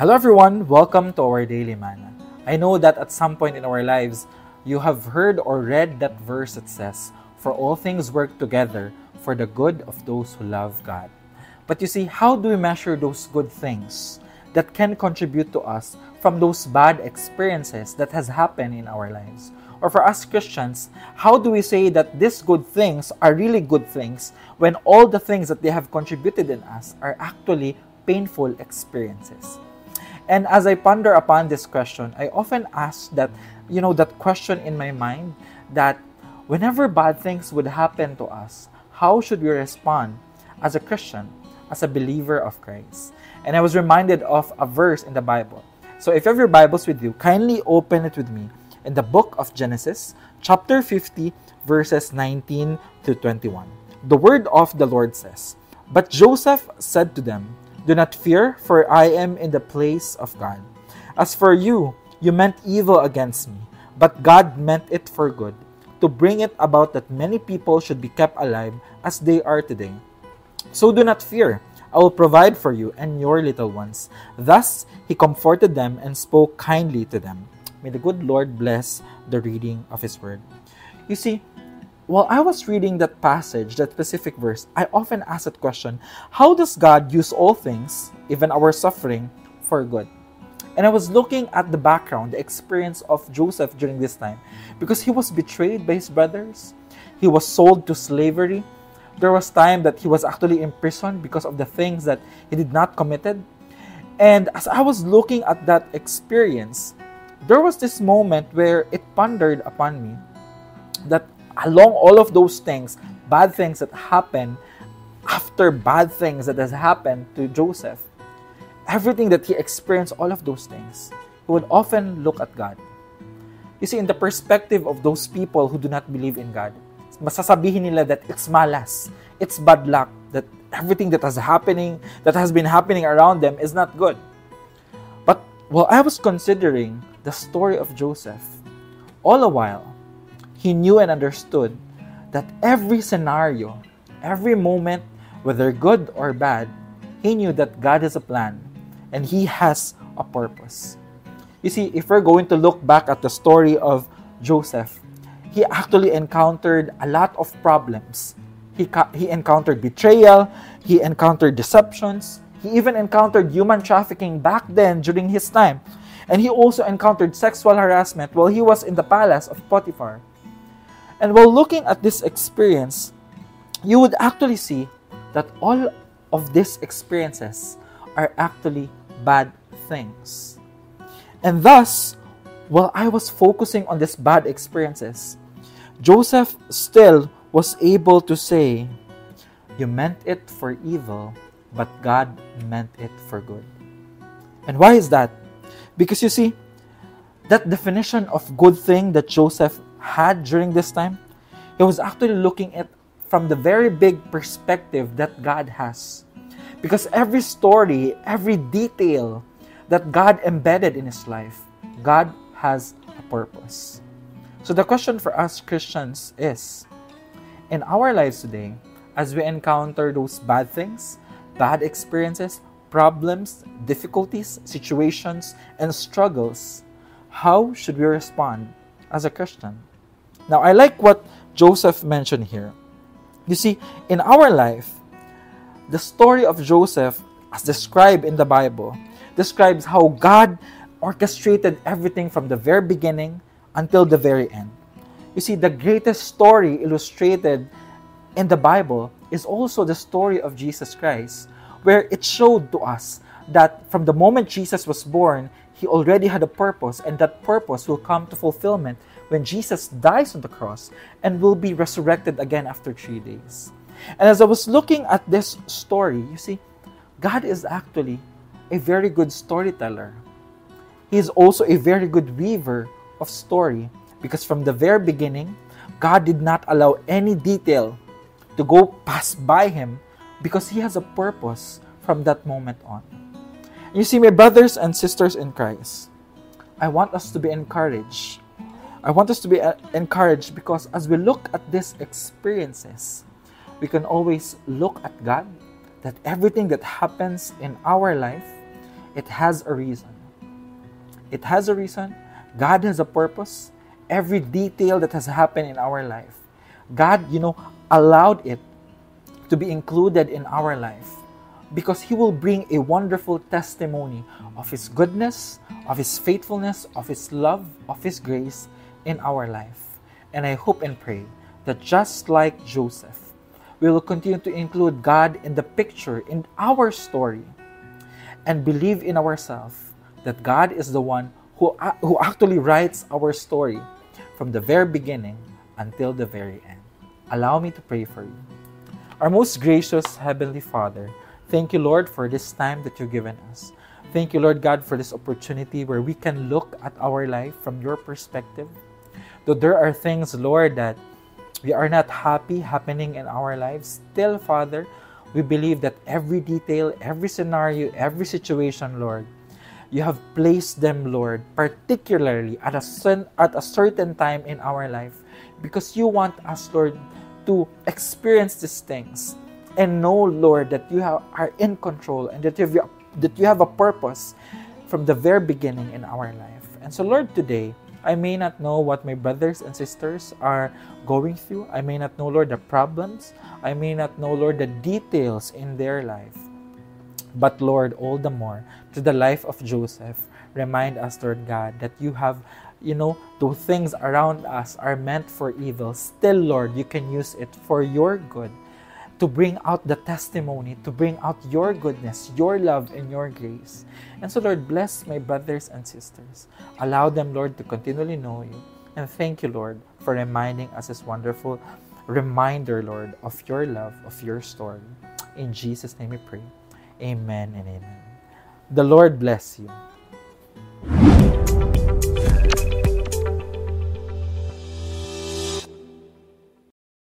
Hello, everyone. Welcome to our Daily Manna. I know that at some point in our lives, you have heard or read that verse that says, For all things work together for the good of those who love God. But you see, how do we measure those good things that can contribute to us from those bad experiences that has happened in our lives? Or for us Christians, how do we say that these good things are really good things when all the things that they have contributed in us are actually painful experiences? And as I ponder upon this question, I often ask that, you know, that question in my mind that whenever bad things would happen to us, how should we respond as a Christian, as a believer of Christ? And I was reminded of a verse in the Bible. So if you have your Bibles with you, kindly open it with me in the book of Genesis, chapter 50, verses 19 to 21. The word of the Lord says, But Joseph said to them, Do not fear, for I am in the place of God. As for you, you meant evil against me, but God meant it for good, to bring it about that many people should be kept alive as they are today. So do not fear. I will provide for you and your little ones. Thus he comforted them and spoke kindly to them. May the good Lord bless the reading of His Word. You see, while I was reading that passage, that specific verse, I often ask that question how does God use all things, even our suffering, for good? And I was looking at the background, the experience of Joseph during this time, because he was betrayed by his brothers, he was sold to slavery. There was time that he was actually imprisoned because of the things that he did not committed. And as I was looking at that experience, there was this moment where it pondered upon me that along all of those things, bad things that happen after bad things that has happened to Joseph, everything that he experienced, all of those things, he would often look at God. You see, in the perspective of those people who do not believe in God, masasabihin nila that it's malas, it's bad luck, that everything that has happening, that has been happening around them is not good. But while I was considering the story of Joseph, all a while, he knew and understood that every scenario, every moment, whether good or bad, he knew that God has a plan and he has a purpose. You see, if we're going to look back at the story of Joseph, he actually encountered a lot of problems. He, he encountered betrayal, he encountered deceptions, he even encountered human trafficking back then during his time. And he also encountered sexual harassment while he was in the palace of Potiphar. And while looking at this experience, you would actually see that all of these experiences are actually bad things. And thus, while I was focusing on these bad experiences, Joseph still was able to say, You meant it for evil, but God meant it for good. And why is that? Because you see, that definition of good thing that Joseph had during this time, he was actually looking at from the very big perspective that God has. Because every story, every detail that God embedded in his life, God has a purpose. So the question for us Christians is in our lives today, as we encounter those bad things, bad experiences, problems, difficulties, situations, and struggles, how should we respond as a Christian? Now, I like what Joseph mentioned here. You see, in our life, the story of Joseph, as described in the Bible, describes how God orchestrated everything from the very beginning until the very end. You see, the greatest story illustrated in the Bible is also the story of Jesus Christ, where it showed to us that from the moment Jesus was born, he already had a purpose, and that purpose will come to fulfillment when Jesus dies on the cross and will be resurrected again after three days. And as I was looking at this story, you see, God is actually a very good storyteller. He is also a very good weaver of story because from the very beginning, God did not allow any detail to go pass by him because He has a purpose from that moment on. You see, my brothers and sisters in Christ, I want us to be encouraged. I want us to be uh, encouraged because as we look at these experiences, we can always look at God, that everything that happens in our life it has a reason. It has a reason. God has a purpose. Every detail that has happened in our life, God, you know, allowed it to be included in our life because He will bring a wonderful testimony of His goodness, of His faithfulness, of His love, of His grace in our life. And I hope and pray that just like Joseph, we will continue to include God in the picture, in our story, and believe in ourselves that God is the one who, who actually writes our story from the very beginning until the very end. Allow me to pray for you. Our most gracious Heavenly Father, thank you, Lord, for this time that you've given us. Thank you, Lord God, for this opportunity where we can look at our life from your perspective. Though there are things, Lord, that we are not happy happening in our lives, still, Father, we believe that every detail, every scenario, every situation, Lord, you have placed them, Lord, particularly at a, at a certain time in our life because you want us, Lord, to experience these things and know, Lord, that you have, are in control and that you, have, that you have a purpose from the very beginning in our life. And so, Lord, today, I may not know what my brothers and sisters are going through. I may not know, Lord, the problems. I may not know, Lord, the details in their life. But, Lord, all the more, to the life of Joseph, remind us, Lord God, that you have, you know, the things around us are meant for evil. Still, Lord, you can use it for your good to bring out the testimony, to bring out your goodness, your love, and your grace. And so, Lord, bless my brothers and sisters. Allow them, Lord, to continually know you. And thank you, Lord, for reminding us this wonderful reminder, Lord, of your love, of your story. In Jesus' name we pray. Amen and amen. The Lord bless you.